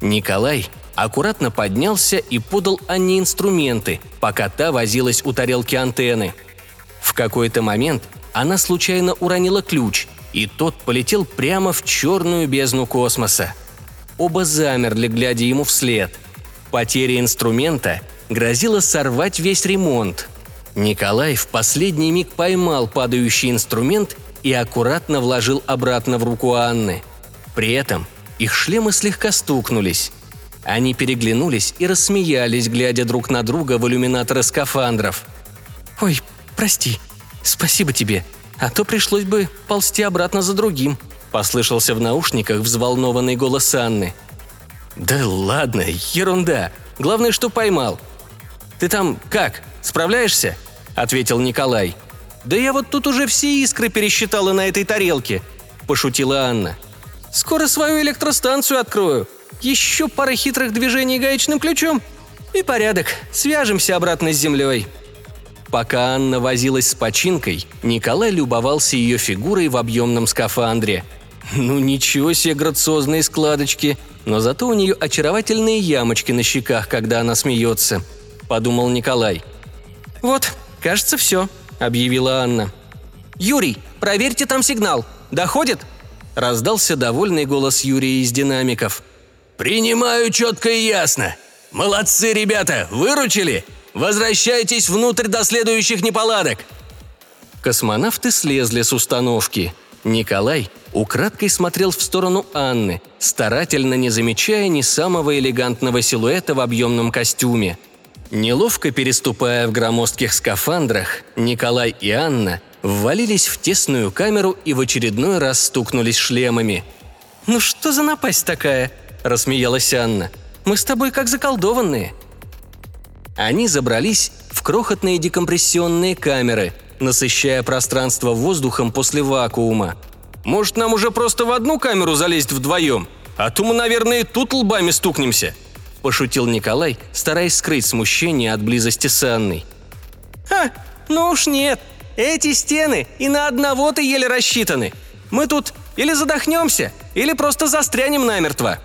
Николай аккуратно поднялся и подал Анне инструменты, пока та возилась у тарелки антенны. В какой-то момент она случайно уронила ключ, и тот полетел прямо в черную бездну космоса. Оба замерли, глядя ему вслед – Потеря инструмента грозила сорвать весь ремонт. Николай в последний миг поймал падающий инструмент и аккуратно вложил обратно в руку Анны. При этом их шлемы слегка стукнулись. Они переглянулись и рассмеялись, глядя друг на друга в иллюминаторы скафандров. «Ой, прости, спасибо тебе, а то пришлось бы ползти обратно за другим», – послышался в наушниках взволнованный голос Анны – «Да ладно, ерунда. Главное, что поймал». «Ты там как, справляешься?» – ответил Николай. «Да я вот тут уже все искры пересчитала на этой тарелке», – пошутила Анна. «Скоро свою электростанцию открою. Еще пара хитрых движений гаечным ключом. И порядок. Свяжемся обратно с землей». Пока Анна возилась с починкой, Николай любовался ее фигурой в объемном скафандре. Ну ничего себе грациозные складочки – но зато у нее очаровательные ямочки на щеках, когда она смеется», – подумал Николай. «Вот, кажется, все», – объявила Анна. «Юрий, проверьте там сигнал. Доходит?» – раздался довольный голос Юрия из динамиков. «Принимаю четко и ясно. Молодцы, ребята, выручили. Возвращайтесь внутрь до следующих неполадок».
Космонавты слезли с установки. Николай украдкой смотрел в сторону Анны, старательно не замечая ни самого элегантного силуэта в объемном костюме. Неловко переступая в громоздких скафандрах, Николай и Анна ввалились в тесную камеру и в очередной раз стукнулись шлемами.
«Ну что за напасть такая?» – рассмеялась Анна. «Мы с тобой как заколдованные».
Они забрались в крохотные декомпрессионные камеры, насыщая пространство воздухом после вакуума –
может, нам уже просто в одну камеру залезть вдвоем? А то мы, наверное, тут лбами стукнемся», – пошутил Николай, стараясь скрыть смущение от близости с Анной. «Ха, ну уж нет. Эти стены и на одного-то еле рассчитаны. Мы тут или задохнемся, или просто застрянем намертво»,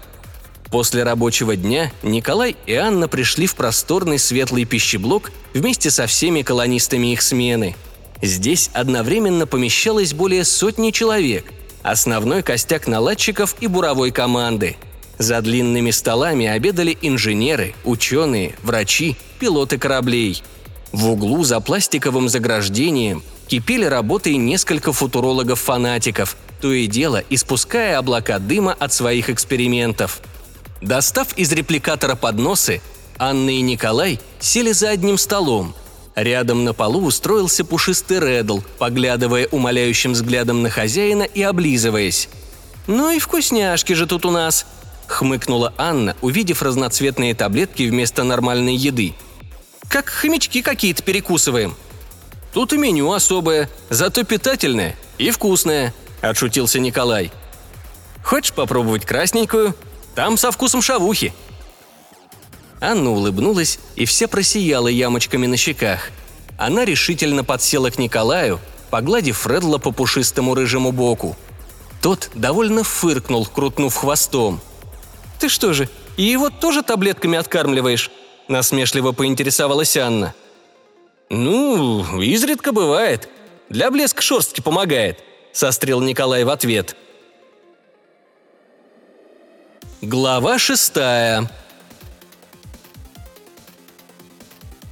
После рабочего дня Николай и Анна пришли в просторный светлый пищеблок вместе со всеми колонистами их смены – Здесь одновременно помещалось более сотни человек, основной костяк наладчиков и буровой команды. За длинными столами обедали инженеры, ученые, врачи, пилоты кораблей. В углу за пластиковым заграждением кипели работы несколько футурологов-фанатиков, то и дело испуская облака дыма от своих экспериментов. Достав из репликатора подносы, Анна и Николай сели за одним столом – Рядом на полу устроился пушистый Редл, поглядывая умоляющим взглядом на хозяина и облизываясь.
«Ну и вкусняшки же тут у нас», – хмыкнула Анна, увидев разноцветные таблетки вместо нормальной еды. «Как хомячки какие-то перекусываем». «Тут и меню особое, зато питательное и вкусное», – отшутился Николай. «Хочешь попробовать красненькую? Там со вкусом шавухи». Анна улыбнулась и вся просияла ямочками на щеках. Она решительно подсела к Николаю, погладив Фредла по пушистому рыжему боку. Тот довольно фыркнул, крутнув хвостом. «Ты что же, и его тоже таблетками откармливаешь?» – насмешливо поинтересовалась Анна. «Ну, изредка бывает. Для блеска шерстки помогает», – сострил Николай в ответ. Глава шестая –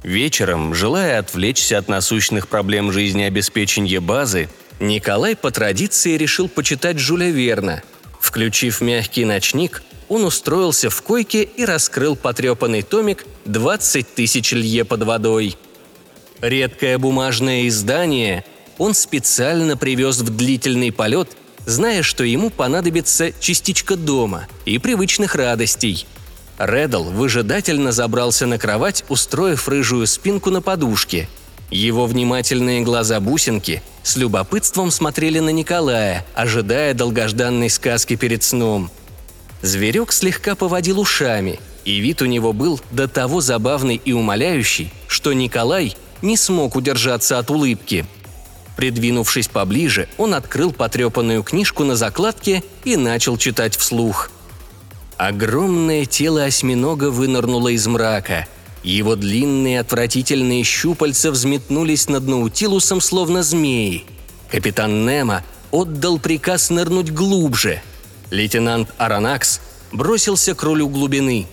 Вечером, желая отвлечься от насущных проблем жизнеобеспечения базы, Николай по традиции решил почитать Жюля Верна. Включив мягкий ночник, он устроился в койке и раскрыл потрепанный томик «20 тысяч лье под водой». Редкое бумажное издание он специально привез в длительный полет, зная, что ему понадобится частичка дома и привычных радостей – Реддл выжидательно забрался на кровать, устроив рыжую спинку на подушке. Его внимательные глаза-бусинки с любопытством смотрели на Николая, ожидая долгожданной сказки перед сном. Зверек слегка поводил ушами, и вид у него был до того забавный и умоляющий, что Николай не смог удержаться от улыбки. Придвинувшись поближе, он открыл потрепанную книжку на закладке и начал читать вслух – Огромное тело осьминога вынырнуло из мрака. Его длинные отвратительные щупальца взметнулись над Наутилусом, словно змеи. Капитан Немо отдал приказ нырнуть глубже. Лейтенант Аронакс бросился к рулю глубины.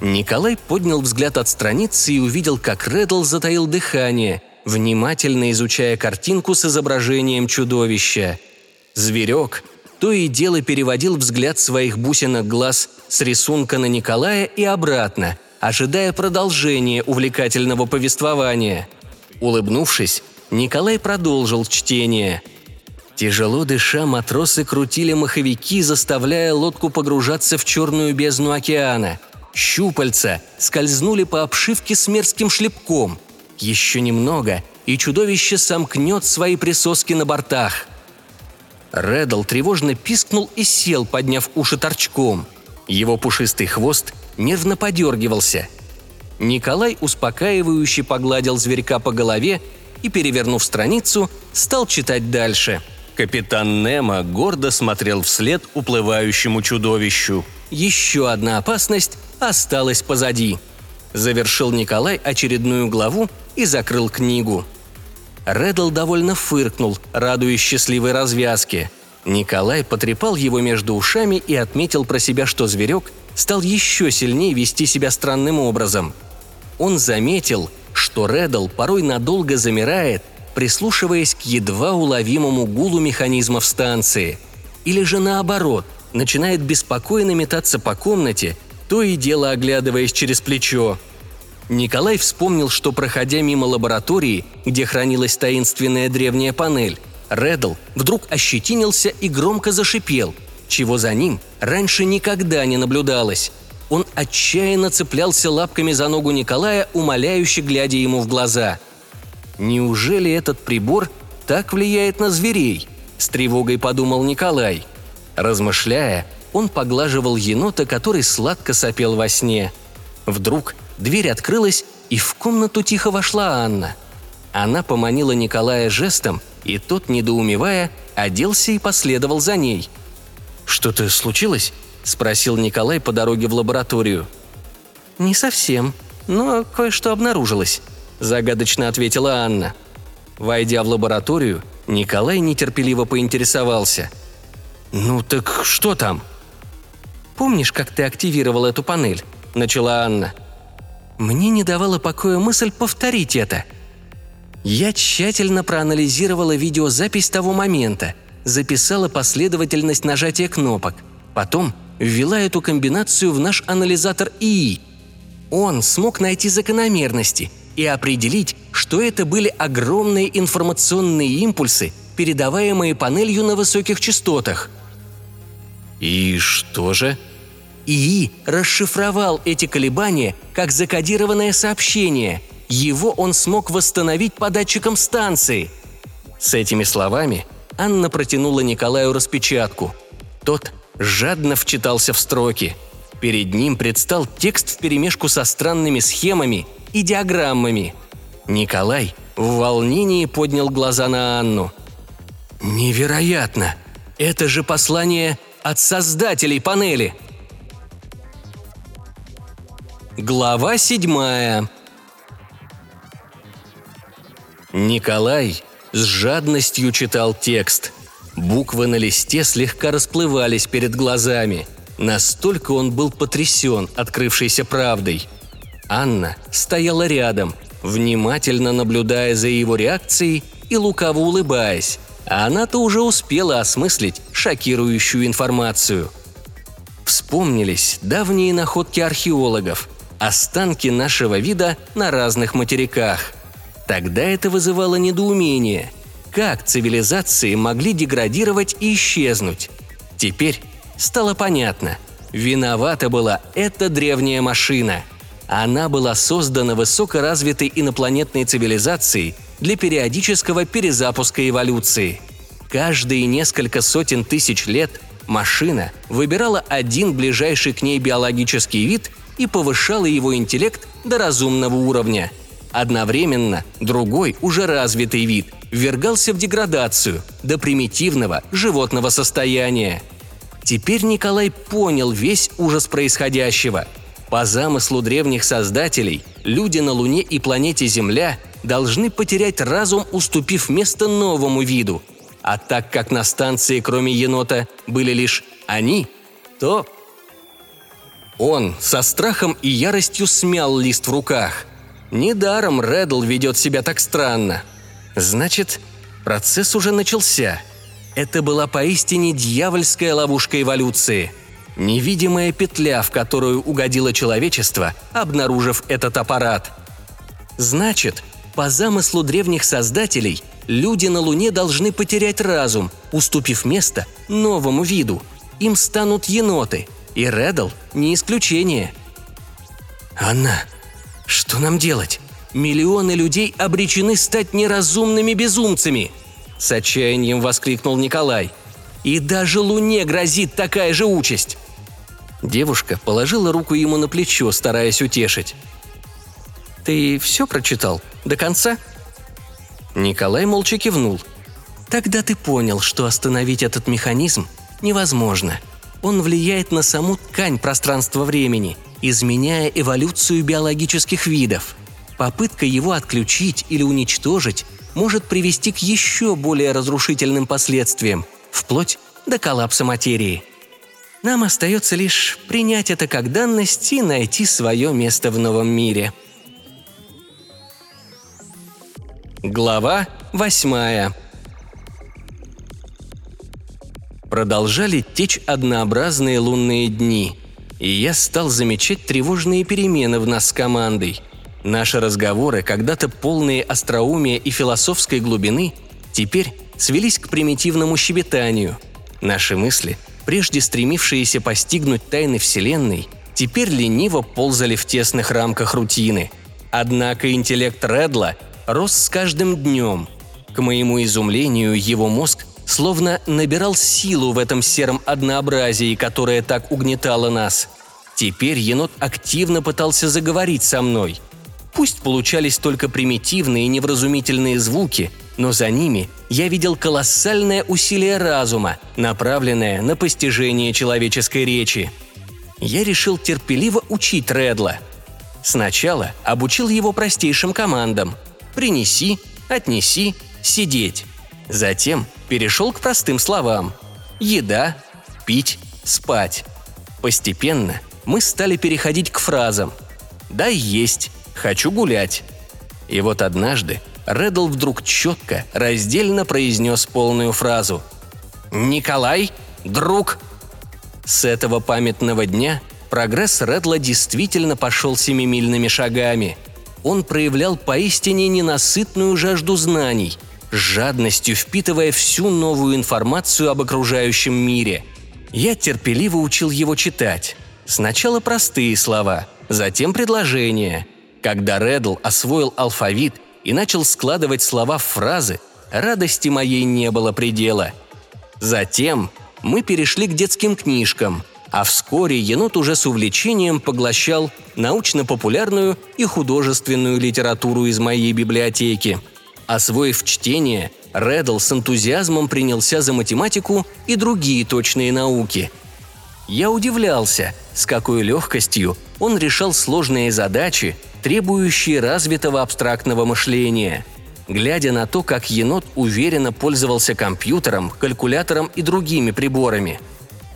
Николай поднял взгляд от страницы и увидел, как Реддл затаил дыхание, внимательно изучая картинку с изображением чудовища. Зверек то и дело переводил взгляд своих бусинок глаз с рисунка на Николая и обратно, ожидая продолжения увлекательного повествования. Улыбнувшись, Николай продолжил чтение. Тяжело дыша, матросы крутили маховики, заставляя лодку погружаться в черную бездну океана. Щупальца скользнули по обшивке с мерзким шлепком. Еще немного, и чудовище сомкнет свои присоски на бортах – Реддл тревожно пискнул и сел, подняв уши торчком. Его пушистый хвост нервно подергивался. Николай успокаивающе погладил зверька по голове и, перевернув страницу, стал читать дальше. Капитан Немо гордо смотрел вслед уплывающему чудовищу. Еще одна опасность осталась позади. Завершил Николай очередную главу и закрыл книгу – Реддл довольно фыркнул, радуясь счастливой развязке. Николай потрепал его между ушами и отметил про себя, что зверек стал еще сильнее вести себя странным образом. Он заметил, что Реддл порой надолго замирает, прислушиваясь к едва уловимому гулу механизмов станции. Или же наоборот, начинает беспокойно метаться по комнате, то и дело оглядываясь через плечо – Николай вспомнил, что, проходя мимо лаборатории, где хранилась таинственная древняя панель, Реддл вдруг ощетинился и громко зашипел, чего за ним раньше никогда не наблюдалось. Он отчаянно цеплялся лапками за ногу Николая, умоляюще глядя ему в глаза. «Неужели этот прибор так влияет на зверей?» – с тревогой подумал Николай. Размышляя, он поглаживал енота, который сладко сопел во сне. Вдруг Дверь открылась, и в комнату тихо вошла Анна. Она поманила Николая жестом, и тот, недоумевая, оделся и последовал за ней. «Что-то случилось?» – спросил Николай по дороге в лабораторию. «Не совсем, но кое-что обнаружилось», – загадочно ответила Анна. Войдя в лабораторию, Николай нетерпеливо поинтересовался. «Ну так что там?» «Помнишь, как ты активировал эту панель?» – начала Анна. Мне не давала покоя мысль повторить это. Я тщательно проанализировала видеозапись того момента, записала последовательность нажатия кнопок, потом ввела эту комбинацию в наш анализатор ИИ. Он смог найти закономерности и определить, что это были огромные информационные импульсы, передаваемые панелью на высоких частотах.
И что же?
ИИ расшифровал эти колебания как закодированное сообщение. Его он смог восстановить по датчикам станции. С этими словами Анна протянула Николаю распечатку. Тот жадно вчитался в строки. Перед ним предстал текст вперемешку со странными схемами и диаграммами. Николай в волнении поднял глаза на Анну. «Невероятно! Это же послание от создателей панели!» Глава седьмая Николай с жадностью читал текст. Буквы на листе слегка расплывались перед глазами. Настолько он был потрясен открывшейся правдой. Анна стояла рядом, внимательно наблюдая за его реакцией и лукаво улыбаясь. А она-то уже успела осмыслить шокирующую информацию. Вспомнились давние находки археологов, останки нашего вида на разных материках. Тогда это вызывало недоумение. Как цивилизации могли деградировать и исчезнуть? Теперь стало понятно. Виновата была эта древняя машина. Она была создана высокоразвитой инопланетной цивилизацией для периодического перезапуска эволюции. Каждые несколько сотен тысяч лет машина выбирала один ближайший к ней биологический вид – и повышала его интеллект до разумного уровня. Одновременно другой, уже развитый вид, ввергался в деградацию до примитивного животного состояния. Теперь Николай понял весь ужас происходящего. По замыслу древних создателей, люди на Луне и планете Земля должны потерять разум, уступив место новому виду. А так как на станции, кроме енота, были лишь они, то он со страхом и яростью смял лист в руках. Недаром Реддл ведет себя так странно. Значит, процесс уже начался. Это была поистине дьявольская ловушка эволюции. Невидимая петля, в которую угодило человечество, обнаружив этот аппарат. Значит, по замыслу древних создателей, люди на Луне должны потерять разум, уступив место новому виду. Им станут еноты – и Реддл не исключение. «Анна, что нам делать? Миллионы людей обречены стать неразумными безумцами!» С отчаянием воскликнул Николай. «И даже Луне грозит такая же участь!» Девушка положила руку ему на плечо, стараясь утешить. «Ты все прочитал? До конца?» Николай молча кивнул. «Тогда ты понял, что остановить этот механизм невозможно», он влияет на саму ткань пространства-времени, изменяя эволюцию биологических видов. Попытка его отключить или уничтожить может привести к еще более разрушительным последствиям, вплоть до коллапса материи. Нам остается лишь принять это как данность и найти свое место в новом мире. Глава восьмая. Продолжали течь однообразные лунные дни, и я стал замечать тревожные перемены в нас с командой. Наши разговоры, когда-то полные остроумия и философской глубины, теперь свелись к примитивному щебетанию. Наши мысли, прежде стремившиеся постигнуть тайны Вселенной, теперь лениво ползали в тесных рамках рутины. Однако интеллект Редла рос с каждым днем. К моему изумлению, его мозг словно набирал силу в этом сером однообразии, которое так угнетало нас. Теперь енот активно пытался заговорить со мной. Пусть получались только примитивные и невразумительные звуки, но за ними я видел колоссальное усилие разума, направленное на постижение человеческой речи. Я решил терпеливо учить Редла. Сначала обучил его простейшим командам – «принеси», «отнеси», «сидеть». Затем перешел к простым словам. Еда, пить, спать. Постепенно мы стали переходить к фразам «дай есть», «хочу гулять». И вот однажды Реддл вдруг четко, раздельно произнес полную фразу «Николай, друг!» С этого памятного дня прогресс Редла действительно пошел семимильными шагами. Он проявлял поистине ненасытную жажду знаний – жадностью впитывая всю новую информацию об окружающем мире.
Я терпеливо учил его читать. Сначала простые слова, затем предложения. Когда Реддл освоил алфавит и начал складывать слова в фразы, радости моей не было предела. Затем мы перешли к детским книжкам, а вскоре енот уже с увлечением поглощал научно-популярную и художественную литературу из моей библиотеки. Освоив чтение, Реддл с энтузиазмом принялся за математику и другие точные науки. Я удивлялся, с какой легкостью он решал сложные задачи, требующие развитого абстрактного мышления. Глядя на то, как енот уверенно пользовался компьютером, калькулятором и другими приборами –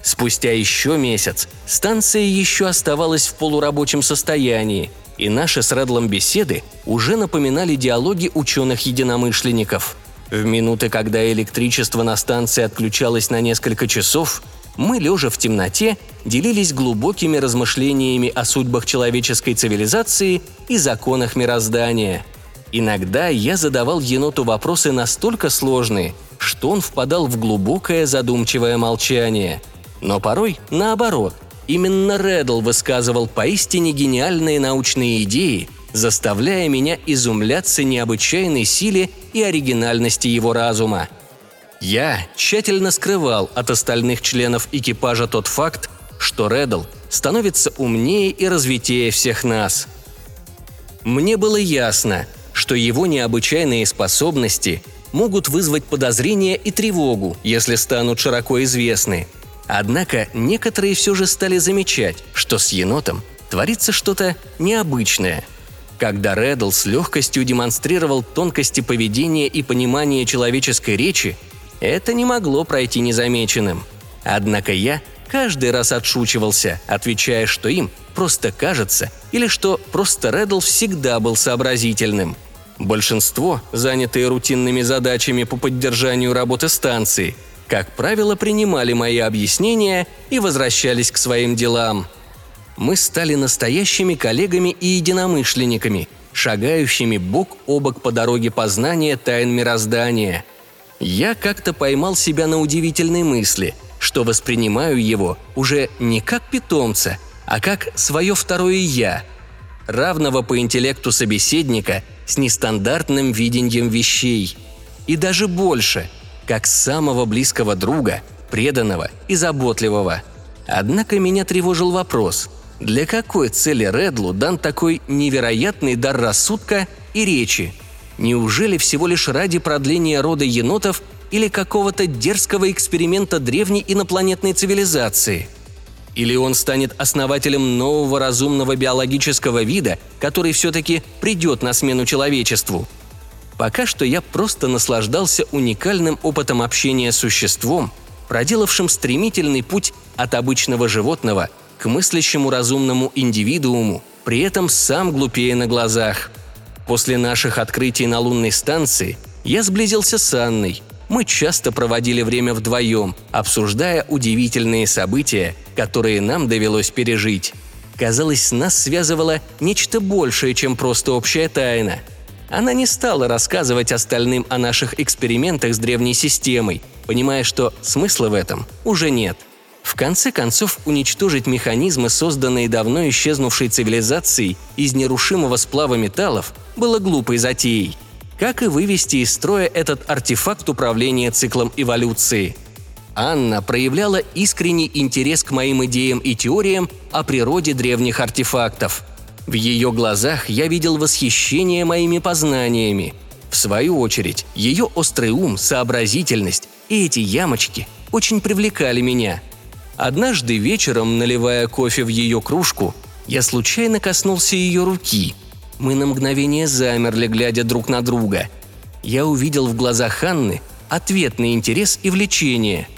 Спустя еще месяц станция еще оставалась в полурабочем состоянии, и наши с Редлом беседы уже напоминали диалоги ученых-единомышленников. В минуты, когда электричество на станции отключалось на несколько часов, мы, лежа в темноте, делились глубокими размышлениями о судьбах человеческой цивилизации и законах мироздания. Иногда я задавал еноту вопросы настолько сложные, что он впадал в глубокое задумчивое молчание – но порой наоборот. Именно Реддл высказывал поистине гениальные научные идеи, заставляя меня изумляться необычайной силе и оригинальности его разума. Я тщательно скрывал от остальных членов экипажа тот факт, что Реддл становится умнее и развитее всех нас. Мне было ясно, что его необычайные способности могут вызвать подозрения и тревогу, если станут широко известны – Однако некоторые все же стали замечать, что с енотом творится что-то необычное. Когда Реддл с легкостью демонстрировал тонкости поведения и понимания человеческой речи, это не могло пройти незамеченным. Однако я каждый раз отшучивался, отвечая, что им просто кажется, или что просто Реддл всегда был сообразительным. Большинство, занятые рутинными задачами по поддержанию работы станции, как правило, принимали мои объяснения и возвращались к своим делам. Мы стали настоящими коллегами и единомышленниками, шагающими бок о бок по дороге познания тайн мироздания. Я как-то поймал себя на удивительной мысли, что воспринимаю его уже не как питомца, а как свое второе «я», равного по интеллекту собеседника с нестандартным видением вещей. И даже больше – как самого близкого друга, преданного и заботливого. Однако меня тревожил вопрос, для какой цели Редлу дан такой невероятный дар рассудка и речи? Неужели всего лишь ради продления рода енотов или какого-то дерзкого эксперимента древней инопланетной цивилизации? Или он станет основателем нового разумного биологического вида, который все-таки придет на смену человечеству – Пока что я просто наслаждался уникальным опытом общения с существом, проделавшим стремительный путь от обычного животного к мыслящему разумному индивидууму, при этом сам глупее на глазах. После наших открытий на лунной станции я сблизился с Анной. Мы часто проводили время вдвоем, обсуждая удивительные события, которые нам довелось пережить. Казалось, нас связывало нечто большее, чем просто общая тайна – она не стала рассказывать остальным о наших экспериментах с древней системой, понимая, что смысла в этом уже нет. В конце концов, уничтожить механизмы, созданные давно исчезнувшей цивилизацией из нерушимого сплава металлов, было глупой затеей. Как и вывести из строя этот артефакт управления циклом эволюции. Анна проявляла искренний интерес к моим идеям и теориям о природе древних артефактов – в ее глазах я видел восхищение моими познаниями. В свою очередь, ее острый ум, сообразительность и эти ямочки очень привлекали меня. Однажды вечером, наливая кофе в ее кружку, я случайно коснулся ее руки. Мы на мгновение замерли, глядя друг на друга. Я увидел в глазах Ханны ответный интерес и влечение.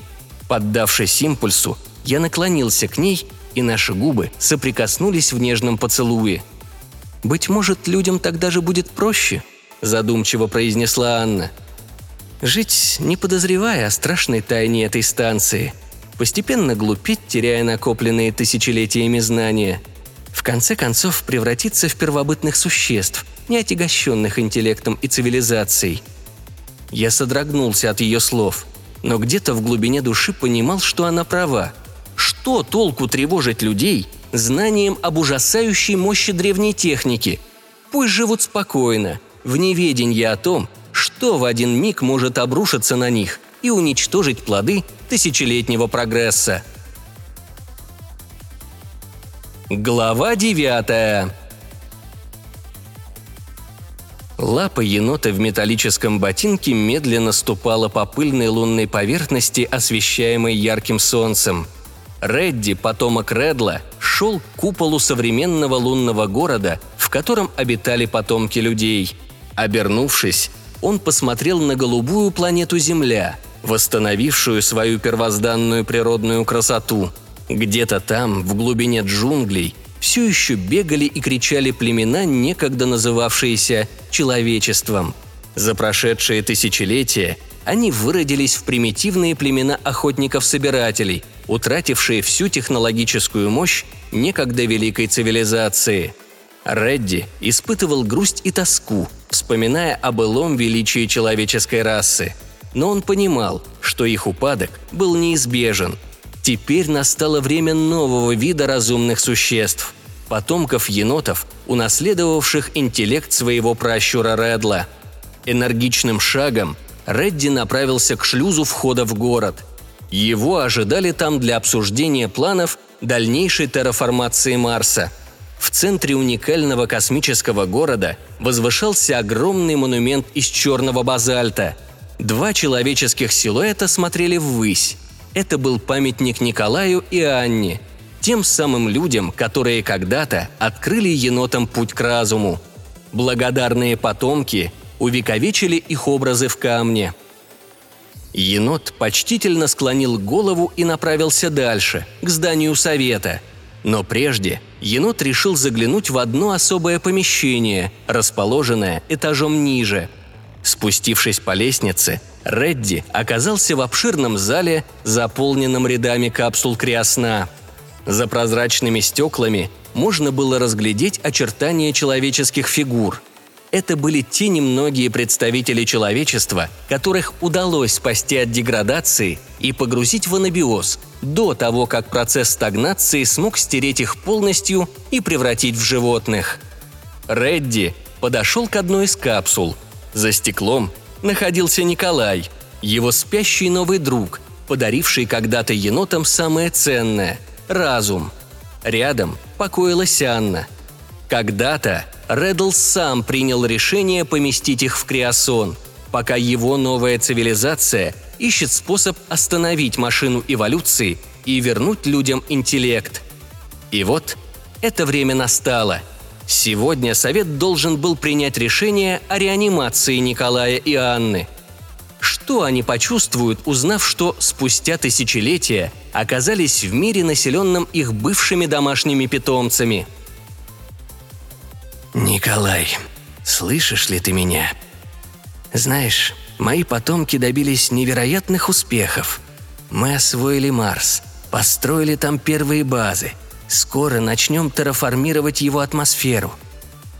Поддавшись импульсу, я наклонился к ней и наши губы соприкоснулись в нежном поцелуе. «Быть может, людям тогда же будет проще», – задумчиво произнесла Анна. «Жить, не подозревая о страшной тайне этой станции, постепенно глупеть, теряя накопленные тысячелетиями знания, в конце концов превратиться в первобытных существ, не отягощенных интеллектом и цивилизацией». Я содрогнулся от ее слов, но где-то в глубине души понимал, что она права – что толку тревожить людей знанием об ужасающей мощи древней техники? Пусть живут спокойно, в неведении о том, что в один миг может обрушиться на них и уничтожить плоды тысячелетнего прогресса. Глава девятая. Лапа енота в металлическом ботинке медленно ступала по пыльной лунной поверхности, освещаемой ярким солнцем. Редди, потомок Редла, шел к куполу современного лунного города, в котором обитали потомки людей. Обернувшись, он посмотрел на голубую планету Земля, восстановившую свою первозданную природную красоту. Где-то там, в глубине джунглей, все еще бегали и кричали племена, некогда называвшиеся человечеством. За прошедшие тысячелетия они выродились в примитивные племена охотников-собирателей, утратившие всю технологическую мощь некогда великой цивилизации. Редди испытывал грусть и тоску, вспоминая о былом величии человеческой расы. Но он понимал, что их упадок был неизбежен – Теперь настало время нового вида разумных существ – потомков енотов, унаследовавших интеллект своего пращура Редла. Энергичным шагом Редди направился к шлюзу входа в город. Его ожидали там для обсуждения планов дальнейшей терраформации Марса. В центре уникального космического города возвышался огромный монумент из черного базальта. Два человеческих силуэта смотрели ввысь. Это был памятник Николаю и Анне, тем самым людям, которые когда-то открыли енотам путь к разуму. Благодарные потомки увековечили их образы в камне. Енот почтительно склонил голову и направился дальше, к зданию совета. Но прежде енот решил заглянуть в одно особое помещение, расположенное этажом ниже. Спустившись по лестнице, Редди оказался в обширном зале, заполненном рядами капсул криосна. За прозрачными стеклами можно было разглядеть очертания человеческих фигур. Это были те немногие представители человечества, которых удалось спасти от деградации и погрузить в анабиоз до того, как процесс стагнации смог стереть их полностью и превратить в животных. Редди подошел к одной из капсул. За стеклом находился Николай, его спящий новый друг, подаривший когда-то енотам самое ценное – разум. Рядом покоилась Анна. Когда-то Реддл сам принял решение поместить их в Криосон, пока его новая цивилизация ищет способ остановить машину эволюции и вернуть людям интеллект. И вот это время настало – Сегодня совет должен был принять решение о реанимации Николая и Анны. Что они почувствуют, узнав, что спустя тысячелетия оказались в мире, населенном их бывшими домашними питомцами? «Николай, слышишь ли ты меня? Знаешь, мои потомки добились невероятных успехов. Мы освоили Марс, построили там первые базы – Скоро начнем терраформировать его атмосферу.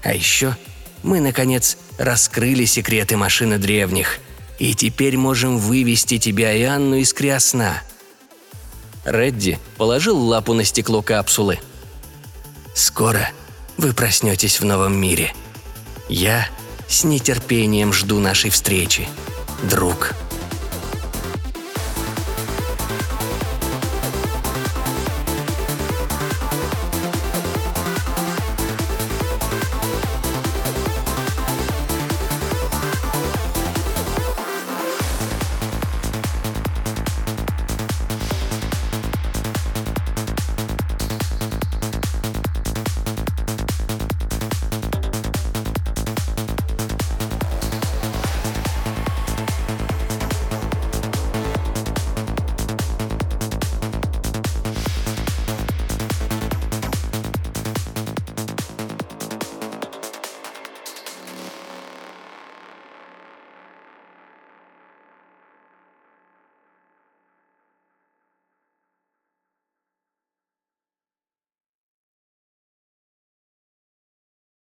А еще мы, наконец, раскрыли секреты машины древних. И теперь можем вывести тебя и Анну из крясна. Редди положил лапу на стекло капсулы. «Скоро вы проснетесь в новом мире. Я с нетерпением жду нашей встречи, друг».